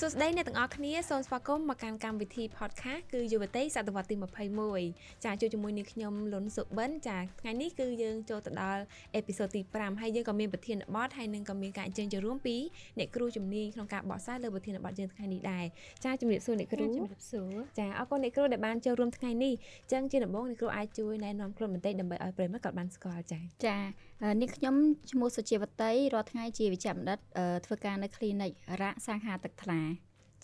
សួស្តីអ្នកទាំងអស់គ្នាសូមស្វាគមន៍មកកាន់កម្មវិធី podcast គឺយុវតីសតវត្សទី21ចាជួបជាមួយនឹងខ្ញុំលុនសុបិនចាថ្ងៃនេះគឺយើងចូលទៅដល់អេពីសូតទី5ហើយយើងក៏មានប្រធានបទហើយនឹងក៏មានការអញ្ជើញចូលរួមពីអ្នកគ្រូជំនាញក្នុងការបកស្រាយលើប្រធានបទយើងថ្ងៃនេះដែរចាជំរាបសួរអ្នកគ្រូជំរាបសួរចាអរគុណអ្នកគ្រូដែលបានចូលរួមថ្ងៃនេះចឹងជាដំបូងអ្នកគ្រូអាចជួយណែនាំខ្លួនបន្តិចដើម្បីឲ្យប្រិយមិត្តគាត់បានស្គាល់ចាចា នេះខ្ញុំឈ្មោះសុជាវតីរាល់ថ្ងៃជាវិជ្ជបណ្ឌិតធ្វើការនៅ clinic រ៉ាក់សាខាទឹកថ្លា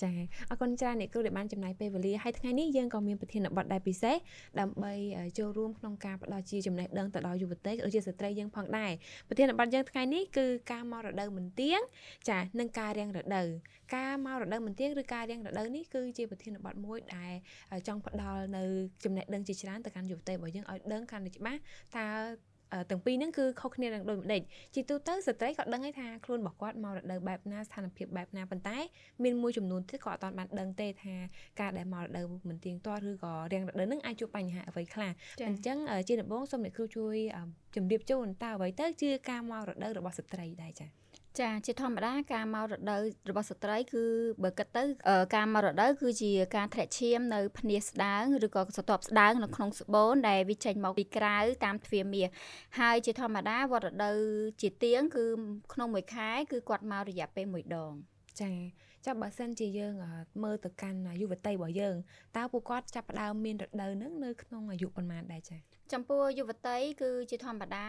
ចាអរគុណច្រើនអ្នកគ្រូដែលបានចំណាយពេលវេលាហើយថ្ងៃនេះយើងក៏មានប្រធានបទដែរពិសេសដើម្បីចូលរួមក្នុងការផ្ដល់ជាចំណេះដឹងទៅដល់យុវតីក៏ដូចជាស្ត្រីយើងផងដែរប្រធានបទយើងថ្ងៃនេះគឺការមករដូវមន្ទៀងចានិងការរៀងរដូវការមករដូវមន្ទៀងឬការរៀងរដូវនេះគឺជាប្រធានបទមួយដែលចង់ផ្ដល់នៅចំណេះដឹងជាច្រើនទៅកាន់យុវតីរបស់យើងឲ្យដឹងកាន់តែច្បាស់តើ ទាំងពីរហ្នឹងគឺខុសគ្នានឹងដូចម្ដេចជាទូទៅស្ត្រីក៏ដឹងហើយថាខ្លួនរបស់គាត់មករដូវបែបណាស្ថានភាពបែបណាប៉ុន្តែមានមួយចំនួនទៀតក៏អត់បានដឹងទេថាការដែលមករដូវមិនទៀងទាត់ឬក៏រៀងរដូវហ្នឹងអាចជួបបញ្ហាអ្វីខ្លះអញ្ចឹងជាដំបូងសូមអ្នកគ្រូជួយជម្រាបជូនតើអ្វីទៅជាការមករដូវរបស់ស្ត្រីដែរចា៎ ចាជាធម្មតាការមករដូវរបស់ស្ត្រីគឺបើគិតទៅការមករដូវគឺជាការធ្លាក់ឈាមនៅភ្នាស្ដើងឬក៏សន្ទាប់ស្ដើងនៅក្នុងស្បូនដែលវាចេញមកពីក្រៅតាមទ្វារមាសហើយជាធម្មតាវត្តរដូវជាទៀងគឺក្នុងមួយខែគឺគាត់មករយៈពេលមួយដងចាចាំបើសិនជាយើងមើលទៅកាន់យុវតីរបស់យើងតើពួកគាត់ចាប់ផ្ដើមមានរដូវហ្នឹងនៅក្នុងអាយុប៉ុន្មានដែរចា ចំពោះយុវតីគឺជាធម្មតា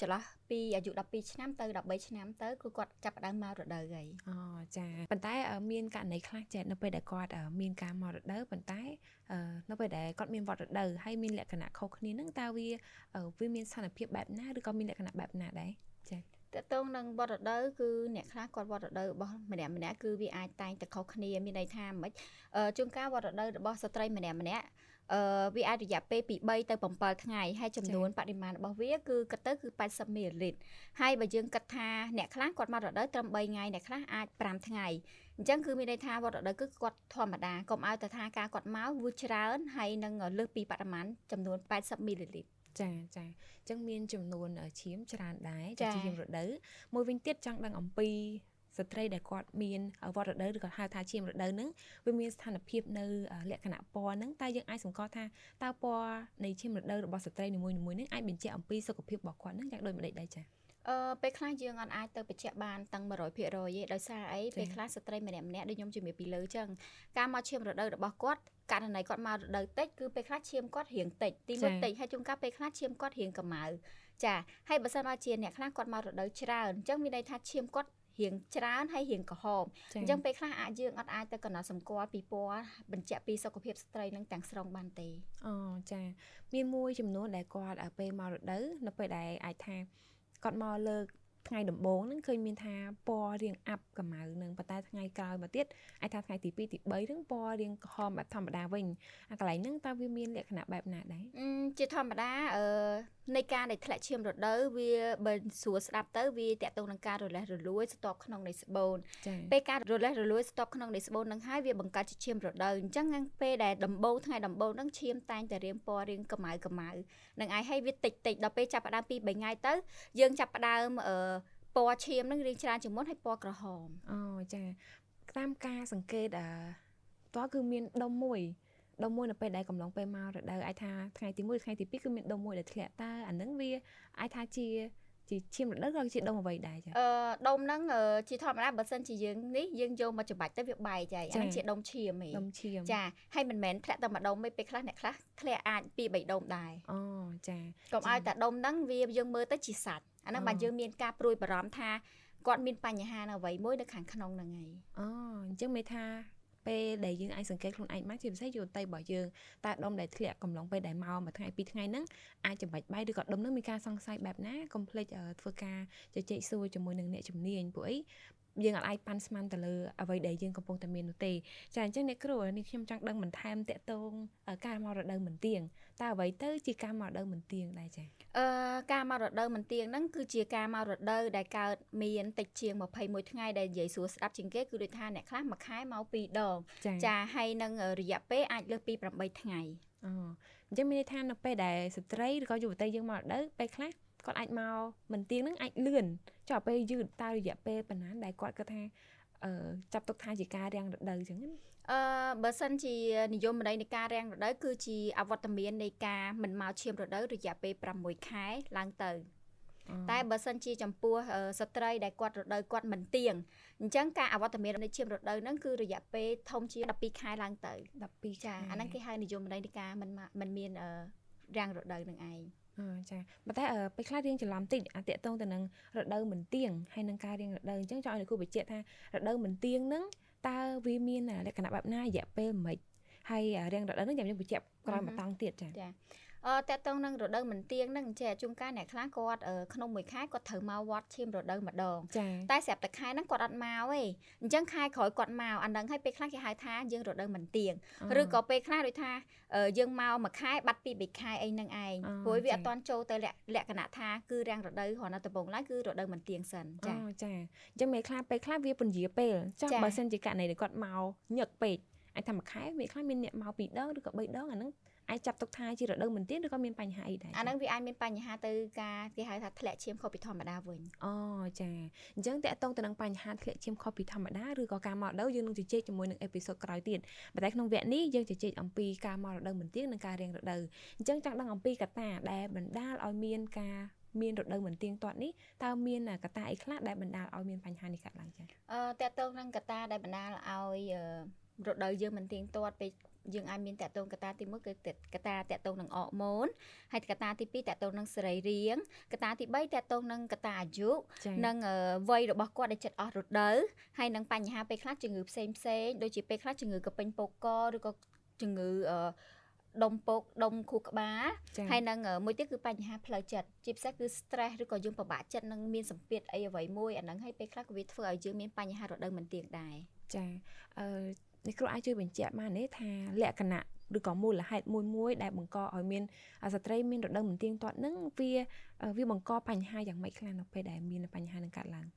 ចន្លោះពីអាយុ12ឆ្នាំទៅ13ឆ្នាំទៅគឺគាត់ចាប់ផ្ដើមមករដូវហើយអូចាប៉ុន្តែមានករណីខ្លះចេះនៅពេលដែលគាត់មានការមករដូវប៉ុន្តែនៅពេលដែលគាត់មានវត្តរដូវហើយមានលក្ខណៈខុសគ្នានឹងតើវាវាមានស្ថានភាពបែបណាឬក៏មានលក្ខណៈបែបណាដែរចាតកតងនឹងវត្តរដូវគឺអ្នកខ្លះគាត់វត្តរដូវរបស់ម្នាក់ម្នាក់គឺវាអាចតែងតែខុសគ្នាមានន័យថាមិនជួនកាលវត្តរដូវរបស់ស្ត្រីម្នាក់ម្នាក់ អឺវាអាចរយៈពេលពី3ទៅ7ថ្ងៃហើយចំនួនបរិមាណរបស់វាគឺគិតទៅគឺ80មីលីលីត្រហើយបើយើងគិតថាអ្នកខ្លះគាត់មករដូវត្រឹម3ថ្ងៃអ្នកខ្លះអាច5ថ្ងៃអញ្ចឹងគឺមានន័យថាវត្តរដូវគឺគាត់ធម្មតាកុំឲ្យទៅថាការគាត់មកវាច្រើនហើយនឹងលើសពីបរិមាណចំនួន80មីលីលីត្រចាចាអញ្ចឹងមានចំនួនឈាមច្រើនដែរចាជារដូវមួយវិញទៀតចង់ដឹងអំពី ស្ត្រីដែលគាត់មានវត្តរដូវឬក៏ហៅថាឈាមរដូវហ្នឹងវាមានស្ថានភាពនៅលក្ខណៈពណ៌ហ្នឹងតើយើងអាចសង្កត់ថាតើពណ៌នៃឈាមរដូវរបស់ស្ត្រីនីមួយៗហ្នឹងអាចបញ្ជាក់អំពីសុខភាពរបស់គាត់ហ្នឹងយ៉ាងដូចម្តេចដែរចា៎អឺពេលខ្លះយើងអត់អាចទៅបញ្ជាក់បានតាំង100%ទេដោយសារអីពេលខ្លះស្ត្រីម្នាក់ម្នាក់ដូចខ្ញុំជំរាបពីលើចឹងការមកឈាមរដូវរបស់គាត់ករណីគាត់មករដូវតិចគឺពេលខ្លះឈាមគាត់រៀងតិចទីមួយតិចហើយជួនកាលពេលខ្លះឈាមគាត់រៀងកម្ៅចាហើយបើសិនមកជាអ្នកខ្លះគាត់មករដូវច្រើនអញ្ចឹងមានន័យថាឈាមគាត់ រៀងច្រើនហើយរៀងក្រហមអញ្ចឹងពេលខ្លះអាចយើងអត់អាចទៅកណ្ដោសម្គាល់ពីពណ៌បញ្ជាក់ពីសុខភាពស្ត្រីនឹងទាំងស្រុងបានទេអូចាមានមួយចំនួនដែលគាត់ពេលមករដូវនៅពេលដែលអាចថាគាត់មកលើក ថ្ងៃដំបូងហ្នឹងឃើញមានថាពណ៌រៀងអាប់កម្ៅនឹងប៉ុន្តែថ្ងៃក្រោយមកទៀតអាចថាថ្ងៃទី2ទី3ហ្នឹងពណ៌រៀងក្រហមបែបធម្មតាវិញអាកន្លែងហ្នឹងតើវាមានលក្ខណៈបែបណាដែរជាធម្មតាអឺនៃការដែលធ្លាក់ឈាមរដូវវាបើស្រួលស្ដាប់ទៅវាតកតងនឹងការរលេះរលួយស្ទប់ក្នុងនៃស្បូនពេលការរលេះរលួយស្ទប់ក្នុងនៃស្បូននឹងហើយវាបង្កើតជាឈាមរដូវអញ្ចឹងពេលដែលដំបូងថ្ងៃដំបូងនឹងឈាមតែងតែរៀងពណ៌រៀងកម្ៅកម្ៅនឹងឯងហើយវាតិចតិចដល់ពេលចាប់ផ្ដើមពី3ថ្ងៃទៅយើងចាប់ផ្ដើមអឺ ពណ៌ឈាមនឹងរៀងច្រើនជាងមុនហើយពណ៌ក្រហមអូចាតាមការសង្កេតអឺតើគឺមានដុំមួយដុំមួយនៅពេលដែលកំឡុងពេលមករដូវអាចថាថ្ងៃទី1ថ្ងៃទី2គឺមានដុំមួយដែលធ្លាក់តើអានឹងវាអាចថាជាជាឈាមរដូវក៏ជាដុំអ្វីដែរចាអឺដុំហ្នឹងជាធម្មតាបើសិនជាយើងនេះយើងយកមកច្បាច់ទៅវាបែកចាអាហ្នឹងជាដុំឈាមឯងដុំឈាមចាហើយមិនមែនធ្លាក់តែមួយដុំទេពេលខ្លះអ្នកខ្លះធ្លាក់អាចពីរបីដុំដែរអូចាកុំឲ្យតែដុំហ្នឹងវាយើងមើលទៅជាសាច់ អាហ្នឹងបើយើងមានការព្រួយបារម្ភថាគាត់មានបញ្ហានៅអ្វីមួយនៅខាងក្នុងហ្នឹងហើយអូអញ្ចឹងមេថាពេលដែលយើងអាចសង្កេតខ្លួនឯងបានជាពិសេសយុវតីរបស់យើងតើដុំដែលធ្លាក់កំឡុងពេលដែលមកមួយថ្ងៃពីរថ្ងៃហ្នឹងអាចចម្បាច់បាយឬក៏ដុំហ្នឹងមានការសង្ស័យបែបណាកុំភ្លេចធ្វើការជជែកសួរជាមួយនឹងអ្នកជំនាញពួកអី យើងអាចអាចប៉ាន់ស្មានទៅលើអ្វីដែលយើងកំពុងតែមាននោះទេចាអញ្ចឹងអ្នកគ្រូនេះខ្ញុំចង់ដឹងបន្ថែមតកតងការមករដូវមិនទៀងតើអ្វីទៅជាការមករដូវមិនទៀងដែរចាអឺការមករដូវមិនទៀងហ្នឹងគឺជាការមករដូវដែលកើតមានតិចជាង21ថ្ងៃដែលនិយាយសួរស្ដាប់ជាងគេគឺដូចថាអ្នកខ្លះមួយខែមក2ដងចាហើយនឹងរយៈពេលអាចលើសពី8ថ្ងៃអូអញ្ចឹងមានន័យថានៅពេលដែលស្ត្រីឬក៏យុវតីយើងមករដូវពេលខ្លះ គាត់អាចមកមិនទៀងនឹងអាចលឿនចុះពេលយឺតតើរយៈពេលប៉ុណ្ណាដែលគាត់គិតថាអឺចាប់ទុកថាជាការរាំងរដូវអញ្ចឹងណាអឺបើសិនជានិយមន័យនៃការរាំងរដូវគឺជាអវត្តមាននៃការមិនមកឈាមរដូវរយៈពេល6ខែឡើងទៅតែបើសិនជាចំពោះអឺស្ត្រីដែលគាត់រដូវគាត់មិនទៀងអញ្ចឹងការអវត្តមាននៃឈាមរដូវហ្នឹងគឺរយៈពេលធំជាង12ខែឡើងទៅ12ចាអាហ្នឹងគេហៅនិយមន័យនៃការមិនមកមិនមានអឺរាំងរដូវនឹងឯង អឺចាប៉ុន្តែអឺពេលខ្លះរៀងច្រឡំតិចអាតកតងទៅនឹងរដូវមិនទៀងហើយនឹងការរៀងរដូវអញ្ចឹងចង់ឲ្យលោកគ្រូបញ្ជាក់ថារដូវមិនទៀងហ្នឹងតើវាមានលក្ខណៈបែបណារយៈពេលម៉េចហើយរៀងរដូវហ្នឹងចាំខ្ញុំបញ្ជាក់ក្រោយមកតង់ទៀតចាចាអឺ តកតងនឹងរដូវមិនទៀងហ្នឹងចេះជួនកាលអ្នកខ្លះគាត់អឺក្នុងមួយខែគាត់ត្រូវមកវត្តឈាមរដូវម្ដងចាតែស្រាប់តែខែហ្នឹងគាត់អត់មកទេអញ្ចឹងខែក្រោយគាត់មកអាហ្នឹងឲ្យពេលខ្លះគេហៅថាយើងរដូវមិនទៀងឬក៏ពេលខ្លះដូចថាអឺយើងមកមួយខែបាត់ពីរបីខែអីហ្នឹងឯងអឺព្រោះវាចា៎អត់ទាន់ចូលទៅលក្ខលក្ខណៈថាគឺរាំងរដូវគ្រាន់តែដំបូងឡើយគឺរដូវមិនទៀងសិនចាចា៎ចាអញ្ចឹងមេខ្លះពេលខ្លះវាពន្យាពេលចង់ចាបើសិនជាករណីដែលគាត់មកញឹកពេកអាចថាមួយខែមេខ្លះមានអ្នកមកពីរដងឬក៏3ដងអាហ្នឹង អាចចាប់ទុកថាជារដូវមិនទៀងឬក៏មានបញ្ហាអីដែរអាហ្នឹងវាអាចមានបញ្ហាទៅការគេហៅថាធ្លាក់ឈាមខុសពីធម្មតាវិញអូចាអញ្ចឹងតកតងទៅនឹងបញ្ហាធ្លាក់ឈាមខុសពីធម្មតាឬក៏ការមករដូវយើងនឹងជជែកជាមួយនឹងអេពីសូតក្រោយទៀតប៉ុន្តែក្នុងវគ្គនេះយើងជជែកអំពីការមករដូវមិនទៀងនិងការរៀងរដូវអញ្ចឹងចង់ដឹងអំពីកត្តាដែលបណ្ដាលឲ្យមានការមានរដូវមិនទៀងទាត់នេះតើមានកត្តាអីខ្លះដែលបណ្ដាលឲ្យមានបញ្ហានេះកើតឡើងចា៎អឺតកតងនឹងកត្តាដែលបណ្ដាលឲ្យអឺរដូវយើងមិនទៀងទាត់ពេល យើងអាចមានតកតងកត្តាទី1គឺកត្តាតកតងនឹងអរម៉ូនហើយកត្តាទី2តកតងនឹងសរីរាង្គកត្តាទី3តកតងនឹងកត្តាអាយុចា៎និងអឺវ័យរបស់គាត់ដែលចិត្តអស់រដូវហើយនឹងបញ្ហាពេលខ្លះជំងឺផ្សេងផ្សេងដូចជាពេលខ្លះជំងឺកពេញពោកកឬក៏ជំងឺអឺដុំពោកដុំខួរក្បាលចា៎ហើយនឹងអឺមួយទៀតគឺបញ្ហាផ្លូវចិត្តជាពិសេសគឺ stress ឬក៏យើងពិបាកចិត្តនឹងមានសម្ពាធអីអ្វីមួយអាហ្នឹងហើយពេលខ្លះក៏វាធ្វើឲ្យយើងមានបញ្ហារដូវមិនទៀងដែរចាអឺនេះគ្រូអាចជួយបញ្ជាក់បានទេថាលក្ខណៈឬក៏មូលហេតុមួយមួយដែលបង្កឲ្យមានស្ត្រីមានរដូវមិនទៀងទាត់ហ្នឹងវាវាបង្កបញ្ហាយ៉ាងម៉េចខ្លះនៅពេលដែលមានបញ្ហានឹងកើតឡើង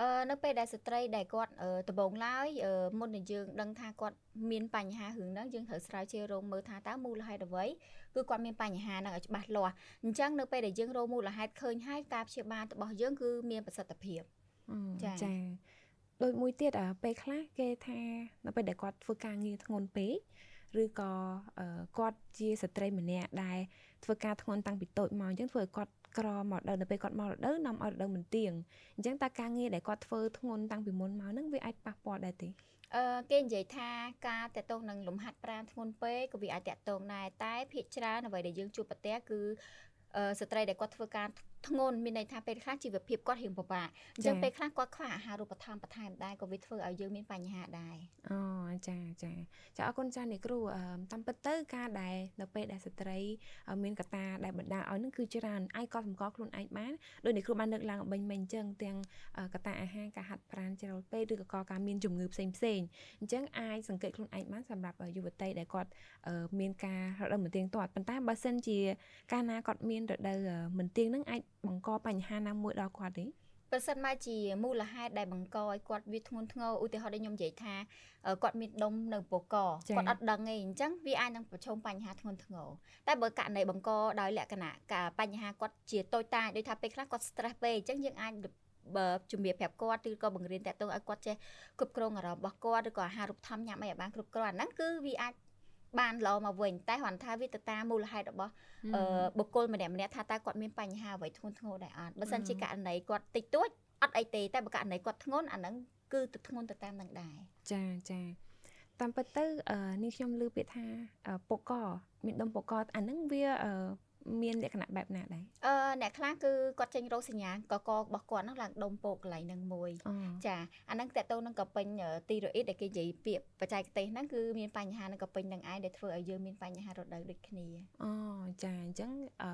អឺនៅពេលដែលស្ត្រីដែលគាត់អឺដំបងឡើយអឺមុននឹងយើងដឹងថាគាត់មានបញ្ហារឿងហ្នឹងយើងត្រូវស្រាវជ្រាវរកមើលថាតើមូលហេតុអ្វីគឺគាត់មានបញ្ហាហ្នឹងឲ្យច្បាស់លាស់អញ្ចឹងនៅពេលដែលយើងរកមូលហេតុឃើញហើយការព្យាបាលរបស់យើងគឺមានប្រសិទ្ធភាពអឺចា៎ចា ដូចមួយទៀតអ่าពេលខ្លះគេថានៅពេលដែលគាត់ធ្វើការងារធ្ងន់ពេកឬក៏អឺគាត់ជាស្ត្រីម្នាក់ដែលធ្វើការធ្ងន់តាំងពីតូចមកអញ្ចឹងធ្វើឲ្យគាត់ក្រមកដល់នៅពេលគាត់មករដូវនាំឲ្យរដូវមិនទៀងអញ្ចឹងតើការងារដែលគាត់ធ្វើធ្ងន់តាំងពីមុនមកហ្នឹងវាអាចប៉ះពាល់ដែរទេអឺគេនិយាយថាការតកតងនឹងលំហាត់ប្រាណធ្ងន់ពេកក៏វាអាចតកតងដែរតែភាគច្រើនអ្វីដែលយើងជួបប្រទះគឺអឺស្ត្រីដែលគាត់ធ្វើការ ធ្ងន់មានន័យថាពេលខ្លះជីវភាពគាត់រៀងពិបាកអញ្ចឹងចា៎ពេលខ្លះគាត់ខ្វះអាហារូបត្ថម្ភបន្ថែមដែរក៏វាធ្វើឲ្យយើងមានបញ្ហាដែរអូចាចាចាអរគុណចាអ្នកគ្រូអឺតាមពិតទៅការដែលនៅពេលដែលស្ត្រីអឺមានកត្តាដែលបណ្ដាលឲ្យនឹងគឺច្រើនអាចកត់សម្គាល់ខ្លួនឯងបានដោយអ្នកគ្រូបានលើកឡើងអំបញ្ញមិញអញ្ចឹងទាំងអឺកត្តាអាហារការហាត់ប្រាណជ្រុលពេកឬក៏ការមានជំងឺផ្សេងផ្សេងៗអញ្ចឹងអាចសង្កេតខ្លួនឯងបានសម្រាប់អឺយុវតីដែលគាត់អឺមានការរដូវមិនទៀងទាត់ប៉ុន្តែបើសិនជាកាលណាគាត់មានរដូវអឺមិនទៀងនឹងអាច បង្កបញ្ហាណាមួយដល់គាត់ទេប្រសិនមកជាមូលហេតុដែលបង្កឲ្យគាត់វាធ្ងន់ធ្ងរឧទាហរណ៍ដែលខ្ញុំនិយាយថាអឺគាត់មានដុំនៅពោះកចា៎គាត់អត់ដឹងទេអញ្ចឹងវាអាចនឹងប្រឈមបញ្ហាធ្ងន់ធ្ងរតែបើករណីបង្កដោយលក្ខណៈការបញ្ហាគាត់ជាតូចតាចដូចថាពេលខ្លះគាត់ stress ពេកអញ្ចឹងយើងអាចបើជំរាបប្រាប់គាត់ឬក៏បង្រៀនតាក់ទងឲ្យគាត់ចេះគ្រប់គ្រងអារម្មណ៍របស់គាត់ឬក៏អាហារូបត្ថម្ភញ៉ាំអីឲ្យបានគ្រប់គ្រាន់អាហ្នឹងគឺវាអាច បានល្អមកវិញតែគ្រាន់ថាវាទៅតាមមូលហេតុរបស់អឺបុគ្គលម្នាក់ម្នាក់ថាតើគាត់មានបញ្ហាអ្វីធ្ងន់ធ្ងរដែរអត់បើសិនជាករណីគាត់តិចតួចអត់អីទេតែបើករណីគាត់ធ្ងន់អាហ្នឹងគឺទៅធ្ងន់ទៅតាមនឹងដែរចាចាតាមពិតទៅអឺនេះខ្ញុំលើពាក្យថាអឺពកកមានដុំពកកអាហ្នឹងវាអឺ មានលក្ខណៈបែបណាដែរអឺអ្នកខ្លះគឺគាត់ចេញរោគសញ្ញាកករបស់គាត់ហ្នឹងឡើងដុំពោកកន្លែងហ្នឹងមួយអូចាអាហ្នឹងតកតទៅនឹងកពេញទីរ៉ូអ៊ីតដែលគេនិយាយពាក្យបច្ចេកទេសហ្នឹងគឺមានបញ្ហានឹងកពេញនឹងឯងដែលធ្វើឲ្យយើងមានបញ្ហារដូវដូចគ្នាអូចាអញ្ចឹងអឺ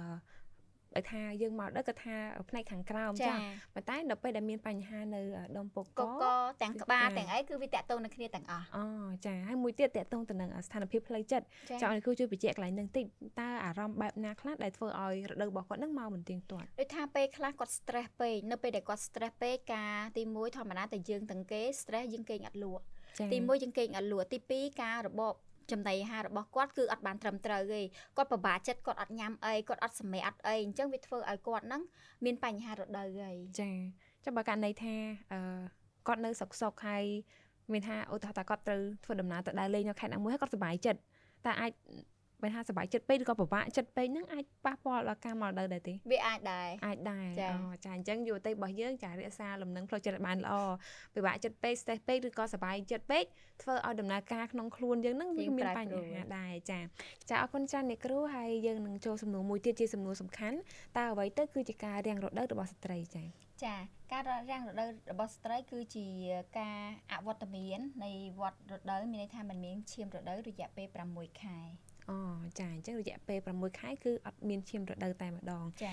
បើថាយើងមកដល់គាត់ថាផ្នែកខាងក្រោមចាប៉ុន្តែដល់ពេលដែលមានបញ្ហានៅដុំពកកកកទាំងក្បាលចាទាំងអីគឺវាតកតទៅនឹងគ្នាទាំងអស់អូចាហើយមួយទៀតតកតងទៅនឹងស្ថានភាពផ្លូវចិត្តចាចង់ឲ្យគ្រូជួយបញ្ជាក់កន្លែងហ្នឹងតិចតើអារម្មណ៍បែបណាខ្លះដែលធ្វើឲ្យរដូវរបស់គាត់ហ្នឹងមកមិនទៀងទាត់ដូចថាពេលខ្លះគាត់ stress ពេកនៅពេលដែលគាត់ stress ពេកការទី1ធម្មតាតែយើងទាំងគេ stress យើងគេងអត់លក់ចាទី1យើងគេងអត់លក់ទី2ការរបប ចំណីអាហាររបស់គាត់គឺអត់បានត្រឹមត្រូវទេគាត់ពិបាកចិត្តគាត់អត់ញ៉ាំអីគាត់អត់សម្រាកអត់អីអញ្ចឹងវាធ្វើឲ្យគាត់ហ្នឹងមានបញ្ហារដូវហើយចាចាំបើករណីថាអឺគាត់នៅស្រុកសុកហើយមានថាឧទាហរណ៍ថាគាត់ត្រូវធ្វើដំណើរទៅដើរលេងនៅខេត្តណាមួយហើយគាត់សុបាយចិត្តតែអាច បើថាសុបាយចិត្តពេកឬក៏ពិបាកចិត្តពេកហ្នឹងអាចប៉ះពាល់ដល់ការមកដល់ដែរទេវាអាចដែរអាចដែរអូចាអញ្ចឹងយុវតីរបស់យើងចារក្សាលំនឹងផ្លូវចិត្តបានល្អពិបាកចិត្តពេក stress ពេកឬក៏សុបាយចិត្តពេកធ្វើឲ្យដំណើរការក្នុងខ្លួនយើងហ្នឹងវាមានបញ្ហាដែរចាចាអរគុណច្រើនអ្នកគ្រូហើយយើងនឹងចូលសំណួរមួយទៀតជាសំណួរសំខាន់តើអ្វីទៅគឺជាការរាំងរដូវរបស់ស្ត្រីចាចាការរាំងរដូវរបស់ស្ត្រីគឺជាការអវត្តមាននៃវត្តរដូវមានន័យថាมันមានឈាមរដូវរយៈពេល6ខែ អូចាអញ្ចឹងរយៈពេល6ខែគឺអត់មានឈាមរដូវតែម្ដងចា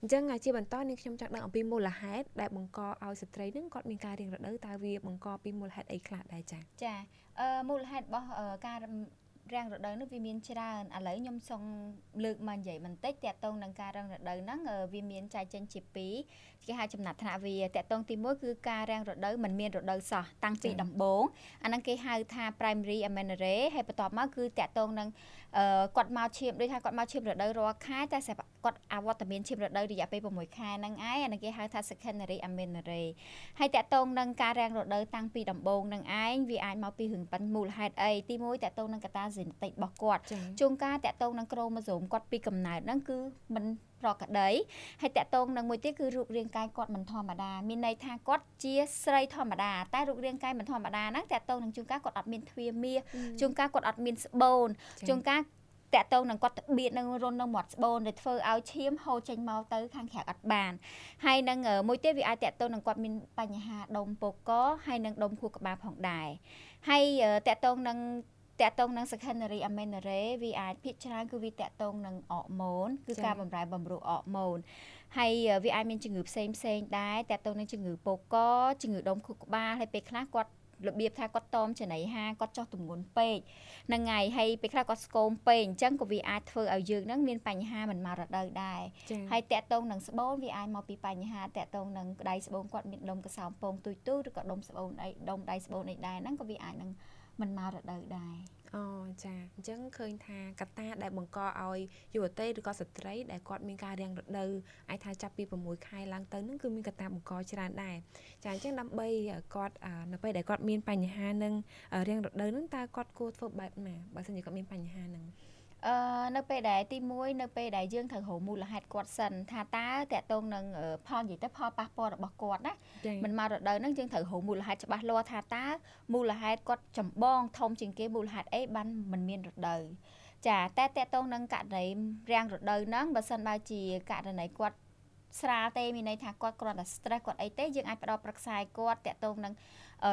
អញ្ចឹងជាបន្តនេះខ្ញុំចង់ដឹងអំពីមូលហេតុដែលបង្កឲ្យស្ត្រីនឹងគាត់មានការរៀងរដូវតើវាបង្កពីមូលហេតុអីខ្លះដែរចាចាអឺមូលហេតុរបស់ការរាំងរដូវនោះវាមានច្រើនឥឡូវខ្ញុំសូមលើកមកនិយាយបន្តិចតកតងនឹងការរាំងរដូវហ្នឹងវាមានចែកចេញជាពីរគេហៅចំណាត់ថ្នាក់វាតកតងទី1គឺការរាំងរដូវមិនមានរដូវសោះតាំងពីដំបូងអាហ្នឹងគេហៅថា primary amenorrhea ហើយបន្ទាប់មកគឺតកតងនឹងគាត់មកឈាមដូចថាគាត់មកឈាមរដូវរាល់ខែតែគាត់អវត្តមានឈាមរដូវរយៈពេល6ខែហ្នឹងឯងអានេះគេហៅថា secondary amenorrhea ហើយតកតងនឹងការរាំងរដូវតាំងពីដំបូងហ្នឹងឯងវាអាចមកពីរឿងប៉ិនមូលហេតុអីទី1តកតងនឹងកតា genetic របស់គាត់ជួនកាលតកតងនឹងក្រូម៉ូសូមគាត់ពីកំណើតហ្នឹងគឺមិន ប្រកដីហើយតកតងនឹងមួយទៀតគឺរូបរាងកាយគាត់មិនធម្មតាមានន័យថាគាត់ជាស្រីធម្មតាតែរូបរាងកាយមិនធម្មតាហ្នឹងតកតងនឹងជួនកាលគាត់អត់មានទ្វាមាសជួនកាលគាត់អត់មានស្បូនជួនកាលតាក់ទងនឹងគាត់បៀតនឹងរុននឹងមាត់ស្បូនដែលធ្វើឲ្យឈាមហូរចេញមកទៅខាងក្រៅអត់បានហើយនឹងមួយទៀតវាអាចតាក់ទងនឹងគាត់មានបញ្ហាដុំពោកហើយនឹងដុំខួរក្បាលផងដែរហើយតាក់ទងនឹង តកតងនឹង secondary amenorrhea វាអាចភាគច្រើនគឺវាតកតងនឹងអរម៉ូនគឺការបម្រែបម្រួលអរម៉ូនហើយវាអាចមានជំងឺផ្សេងផ្សេងដែរតកតងនឹងជំងឺពោកជំងឺដុំខួរក្បាលហើយពេលខ្លះគាត់របៀបថាគាត់តមចំណីហាគាត់ចោះទម្ងន់ពេកហ្នឹងហើយហើយពេលខ្លះគាត់ស្គមពេកអញ្ចឹងក៏វាអាចធ្វើឲ្យយើងហ្នឹងមានបញ្ហាមិនមករដូវដែរហើយតាក់ទងនឹងស្បូនវាអាចមកពីបញ្ហាតាក់ទងនឹងក្តៅស្បូនគាត់មានដុំកសោមពងទុយទូឬក៏ដុំស្បូនអីដុំដៃស្បូនអីដែរហ្នឹងក៏វាអាចនឹង មិនមករដូវដែរអូចាអញ្ចឹងឃើញថាកត្តាដែលបង្កឲ្យយុវតីឬក៏ស្ត្រីដែលគាត់មានការរាំងរដូវអាចថាចាប់ពី6ខែឡើងទៅនឹងគឺមានកត្តាបង្កច្រើនដែរចាអញ្ចឹងដើម្បីគាត់នៅពេលដែលគាត់មានបញ្ហានឹងរាំងរដូវនឹងតើគាត់គួរធ្វើបែបណាបើមិនជាគាត់មានបញ្ហានឹង អឺនៅពេលដែលទី1នៅពេលដែលយើងត្រូវរកមូលហេតុគាត់សិនថាតើតកតងនឹងផលនិយាយទៅផលប៉ះពាល់របស់គាត់ណាមិនមករដូវហ្នឹងយើងត្រូវរកមូលហេតុច្បាស់លាស់ថាតើមូលហេតុគាត់ចម្បងធំជាងគេមូលហេតុអីបានមិនមានរដូវចាតែតកតងនឹងករណីរាំងរដូវហ្នឹងបើសិនបើជាករណីគាត់ស្រាលទេមានន័យថាគាត់គ្រាន់តែ stress គាត់អីទេយើងអាចផ្ដល់ប្រឹក្សាឲ្យគាត់តកតងនឹង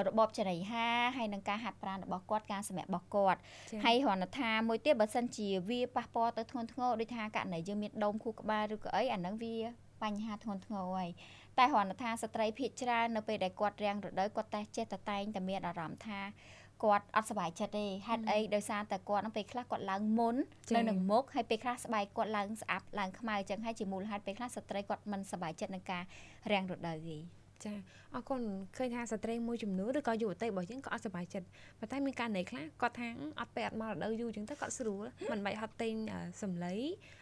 របបចរិយាហើយនឹងការហាត់ប្រាណរបស់គាត់ការសម្រាករបស់គាត់ហើយគ្រាន់តែថាមួយទៀតបើសិនជាវាប៉ះពាល់ទៅធ្ងន់ធ្ងរដូចថាករណីយើងមានដុំខួរក្បាលឬក៏អីអាហ្នឹងវាបញ្ហាធ្ងន់ធ្ងរហើយតែគ្រាន់តែថាស្ត្រីភាគច្រើននៅពេលដែលគាត់រាំងរដូវគាត់តែចេះតែតែងតែមានអារម្មណ៍ថាគាត់អត់សុបាយចិត្តទេហេតុអីដោយសារតែគាត់នឹងពេលខ្លះគាត់ឡើងមុននៅនឹងមុខហើយពេលខ្លះស្បែកគាត់ឡើងស្អាប់ឡើងខ្មៅអញ្ចឹងហើយជាមូលហេតុពេលខ្លះស្ត្រីគាត់មិនសុបាយចិត្តនឹងការរាំងរដូវទេ ចាអរគុណឃើញថាស្ត្រីមួយចំនួនឬក៏យុវតីរបស់យើងក៏អត់សប្បាយចិត្តប៉ុន្តែមានករណីខ្លះគាត់ថាអត់ពេលអត់មករដូវយូរអញ្ចឹងទៅគាត់ស្រួលមិនបាច់ហត់ទិញសម្លៃ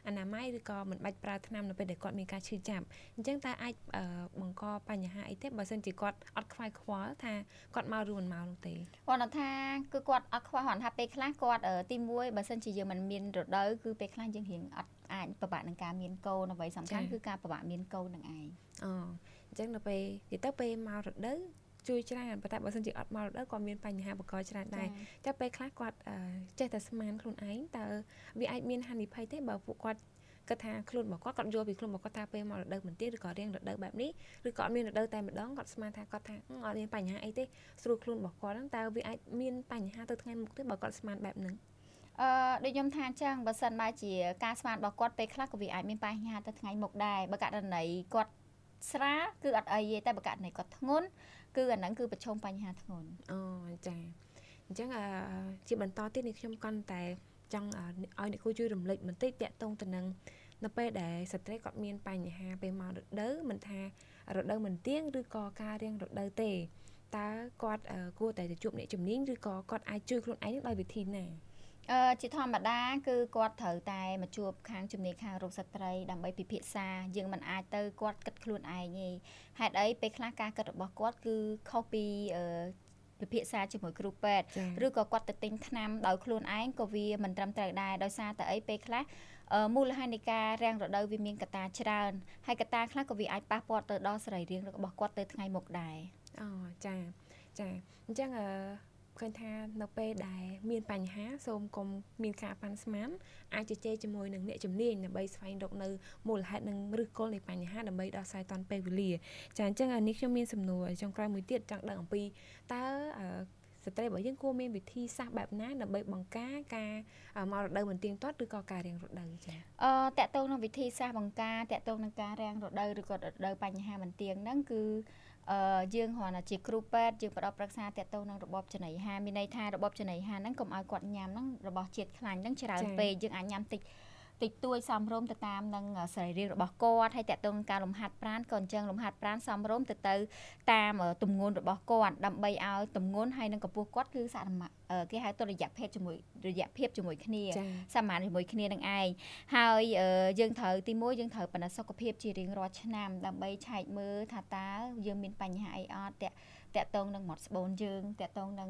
អនាម័យឬក៏មិនបាច់ប្រើថ្នាំនៅពេលដែលគាត់មានការឈឺចាប់អញ្ចឹងតើអាចបង្កបញ្ហាអីទេបើសិនជាគាត់អត់ខ្វាយខ្វល់ថាគាត់មកឬមិនមកនោះទេគាត់ថាគឺគាត់អត់ខ្វល់គាត់ថាពេលខ្លះគាត់ទី1បើសិនជាយើងមិនមានរដូវគឺពេលខ្លះយើងរៀងអត់អាចពិបាកនឹងការមានកូនអ្វីសំខាន់គឺការពិបាកមានកូននឹងឯងអូ អញ្ចឹងដល់ពេលនិយាយទៅពេលមករដូវជួយច្រើនប៉ុន្តែបើសិនជាអត់មករដូវក៏មានបញ្ហាបកច្រើនដែរតែពេលខ្លះគាត់ចេះតែស្មានខ្លួនឯងតើវាអាចមានហានិភ័យទេបើពួកគាត់គិតថាខ្លួនរបស់គាត់គាត់យល់ពីខ្លួនរបស់គាត់ថាពេលមករដូវមិនទៀតឬក៏រៀងរដូវបែបនេះឬក៏អត់មានរដូវតែម្ដងគាត់ស្មានថាគាត់ថាអត់មានបញ្ហាអីទេស្រួលខ្លួនរបស់គាត់ហ្នឹងតើវាអាចមានបញ្ហាទៅថ្ងៃមុខទេបើគាត់ស្មានបែបហ្នឹងអឺដូចខ្ញុំថាអញ្ចឹងបើសិនបើជាការស្មានរបស់គាត់ពេលខ្លះក៏វាអាចមានបញ្ហាទៅថ្ងៃមុខដែរបើករណីគាត់ ស្រាលគឺអត់អីទេតែបើករណីគាត់ធ្ងន់គឺអាហ្នឹងគឺប្រឈមបញ្ហាធ្ងន់អូចាអញ្ចឹងជាបន្តទៀតនេះខ្ញុំកាន់តែចង់ឲ្យអ្នកគូជួយរំលេចបន្តិចតាក់ទងទៅនឹងនៅពេលដែលស្ត្រីគាត់មានបញ្ហាពេលមករដូវមិនថារដូវមិនទៀងឬក៏ការរៀងរដូវទេតើគាត់គួរតែទៅជួបអ្នកជំនាញឬក៏គាត់អាចជួយខ្លួនឯងដោយវិធីណា អអឺជាធម្មតាគឺគាត់ត្រូវតែមកជួបខាងជំនាញខាងរោគស្ត្រីដើម្បីពិភាក្សាយើងមិនអាចទៅគាត់គិតខ្លួនឯងទេហេតុអីពេលខ្លះការគិតរបស់គាត់គឺខុសពីអឺពិភាក្សាជាមួយគ្រូពេទ្យឬក៏គាត់ទៅទិញថ្នាំដោយខ្លួនឯងក៏វាមិនត្រឹមត្រូវដែរដោយសារតែអីពេលខ្លះមូលហេតុនៃការរាំងរដូវវាមានកត្តាច្រើនហើយកត្តាខ្លះក៏វាអាចប៉ះពាល់ទៅដល់សរីរាង្គរបស់គាត់ទៅថ្ងៃមុខដែរអូចាចាអញ្ចឹងអឺ ឃើញថានៅពេលដែលមានបញ្ហាសូមកុំមានការប៉ាន់ស្មានអាចជជែកជាមួយនឹងអ្នកជំនាញដើម្បីស្វែងរកនៅមូលហេតុនិងឫសគល់នៃបញ្ហាដើម្បីដោះស្រាយតាន់ពេលវេលាចាអញ្ចឹងនេះខ្ញុំមានសំណួរចុងក្រោយមួយទៀតចង់ដឹងអំពីតើស្ត្រីរបស់យើងគួរមានវិធីសាស្ត្របែបណាដើម្បីបង្ការការមករដូវមិនទៀងទាត់ឬក៏ការរាំងរដូវចាអឺតកតងនឹងវិធីសាស្ត្របង្ការតកតងនឹងការរាំងរដូវឬក៏រដូវបញ្ហាមិនទៀងហ្នឹងគឺអឺ យើងគ្រាន់តែជាគ្រូពេទ្យយើងផ្ដល់ប្រឹក្សាតាក់ទងនឹងរបបចំណីហាមានន័យថារបបចំណីហាហ្នឹងកុំឲ្យគាត់ញ៉ាំហ្នឹងរបស់ជាតិខ្លាញ់ហ្នឹងច្រើនពេកយើងអាចញ៉ាំតិច តិចតួចសំរុំទៅតាមនឹងសរីរាង្គរបស់គាត់ហើយតកតងការលំហាត់ប្រាណក៏អញ្ចឹងលំហាត់ប្រាណសំរុំទៅទៅតាមទម្ងន់របស់គាត់ដើម្បីឲ្យទម្ងន់ហើយនឹងកម្ពស់គាត់គឺសមាគេហៅតុល្យភាពជាមួយរយៈភាពជាមួយគ្នាសមានជាមួយគ្នានឹងឯងហើយយើងត្រូវទីមួយយើងត្រូវបណ្ដសុខភាពជារៀងរាល់ឆ្នាំដើម្បីឆែកមើលថាតើយើងមានបញ្ហាអីអត់តាក់ តកតងនឹងមាត់ស្បូនយើងតកតងនឹង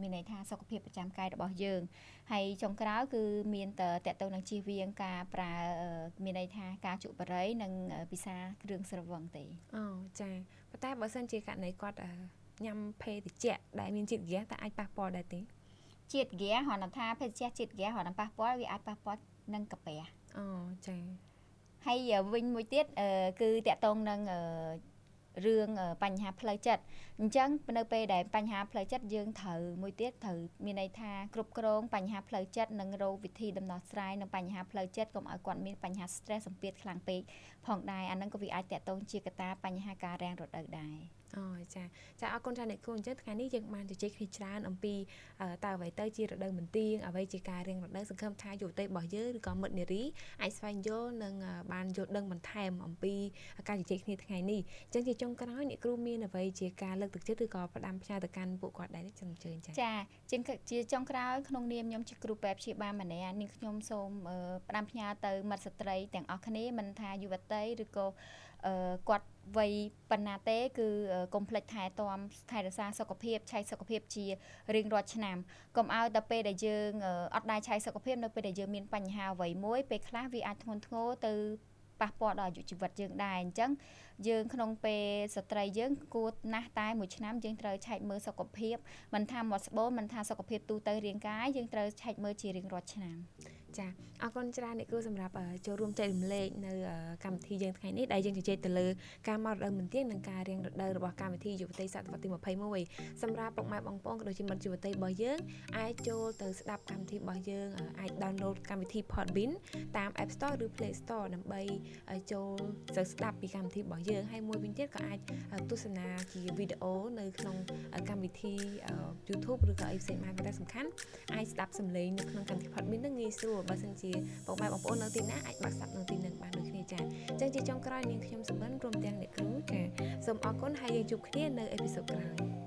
មានន័យថាសុខភាពប្រចាំកាយរបស់យើងហើយចុងក្រោយគឺមានតតកតងនឹងជៀសវាងការប្រើមានន័យថាការជក់បរិយនិងពិសាគ្រឿងស្រវឹងទេអូចាប៉ុន្តែបើសិនជាករណីគាត់ញ៉ាំភេទជ្ជៈដែលមានជាតិហ្គាសតើអាចប៉ះពាល់ដែរទេជាតិហ្គាសហៅថាភេទជ្ជៈជាតិហ្គាសហៅប៉ះពាល់វាអាចប៉ះពាល់នឹងកាពះអូចាហើយវិញមួយទៀតគឺតកតងនឹង រឿងបញ្ហាផ្លូវចិត្តអញ្ចឹងនៅពេលដែលបញ្ហាផ្លូវចិត្តយើងត្រូវមួយទៀតត្រូវមានន័យថាគ្រប់គ្រងបញ្ហាផ្លូវចិត្តនិងរកវិធីដំណោះស្រាយនៅបញ្ហាផ្លូវចិត្តកុំឲ្យគាត់មានបញ្ហា stress សម្ពាធខ្លាំងពេកផងដែរអានឹងក៏វាអាចតកតងជាកត្តាបញ្ហាការរាំងរដូវដែរ អូចាចាអរគុណចាអ្នកគ្រូអញ្ចឹងថ្ងៃនេះយើងបានជជែកគ្នាច្រើនអំពីតើអ្វីទៅជារដូវមន្ទីងអ្វីជាការរៀងរដូវសង្ឃឹមថាយុវតីរបស់យើងឬក៏មិត្តនារីអាចស្វែងយល់និងបានយល់ដឹងបន្ថែមអំពីការជជែកគ្នាថ្ងៃនេះអញ្ចឹងជាចុងក្រោយអ្នកគ្រូមានអ្វីជាការលើកទឹកចិត្តឬក៏ផ្ដាំផ្ញើទៅកាន់ពួកគាត់ដែរចឹងអញ្ជើញចាចាជាជាចុងក្រោយក្នុងនាមខ្ញុំជាគ្រូពេទ្យព្យាបាលម្នាក់នាងខ្ញុំសូមផ្ដាំផ្ញើទៅមិត្តស្ត្រីទាំងអស់គ្នាមិនថាយុវតីឬក៏គាត់ វ័យប៉ុណ្ណាទេគឺកុំភ្លេចថែទាំថែរក្សាសុខភាពឆៃសុខភាពជារៀងរាល់ឆ្នាំកុំឲ្យដល់ពេលដែលយើងអត់ដែរឆៃសុខភាពនៅពេលដែលយើងមានបញ្ហាអ្វីមួយពេលខ្លះវាអាចធ្ងន់ធ្ងរទៅប៉ះពាល់ដល់អាយុជីវិតយើងដែរអញ្ចឹងយើងក្នុងពេលស្ត្រីយើងគួរណាស់តែមួយឆ្នាំយើងត្រូវឆែកមើលសុខភាពមិនថាមាត់ស្បូនមិនថាសុខភាពទូទៅរាងកាយយើងត្រូវឆែកមើលជារៀងរាល់ឆ្នាំ ចាអរគុណច្រើនអ្នកគ្រូសម្រាប់ចូលរួមចែករំលែកនៅកម្មវិធីយើងថ្ងៃនេះដែលយើងជជែកទៅលើការមករដូវមិនទៀងនិងការរៀងរដូវរបស់កម្មវិធីយុវតីសតវត្សទី21សម្រាប់ពុកម៉ែបងប្អូនក៏ដូចជាមិត្តយុវតីរបស់យើងអាចចូលទៅស្ដាប់កម្មវិធីរបស់យើងអាច download កម្មវិធី Podbean តាម App Store ឬ Play Store ដើម្បីចូលទៅស្ដាប់ពីកម្មវិធីរបស់យើងហើយមួយវិញទៀតក៏អាចទស្សនាជាវីដេអូនៅក្នុងកម្មវិធី YouTube ឬក៏អីផ្សេងមកតែសំខាន់អាចស្ដាប់សំឡេងនៅក្នុងកម្មវិធី Podbean នឹងងាយស្រួលបើសិនជាបងប្អូនបងប្អូននៅទីណាអាចបាក់សាប់នៅទីនឹងបានដូចគ្នាចាអញ្ចឹងជាចុងក្រោយនាងខ្ញុំសុបិនក្រុមទាំងអ្នកគ្រូចាសូមអរគុណហើយយើងជួបគ្នានៅអេពីសូតក្រោយ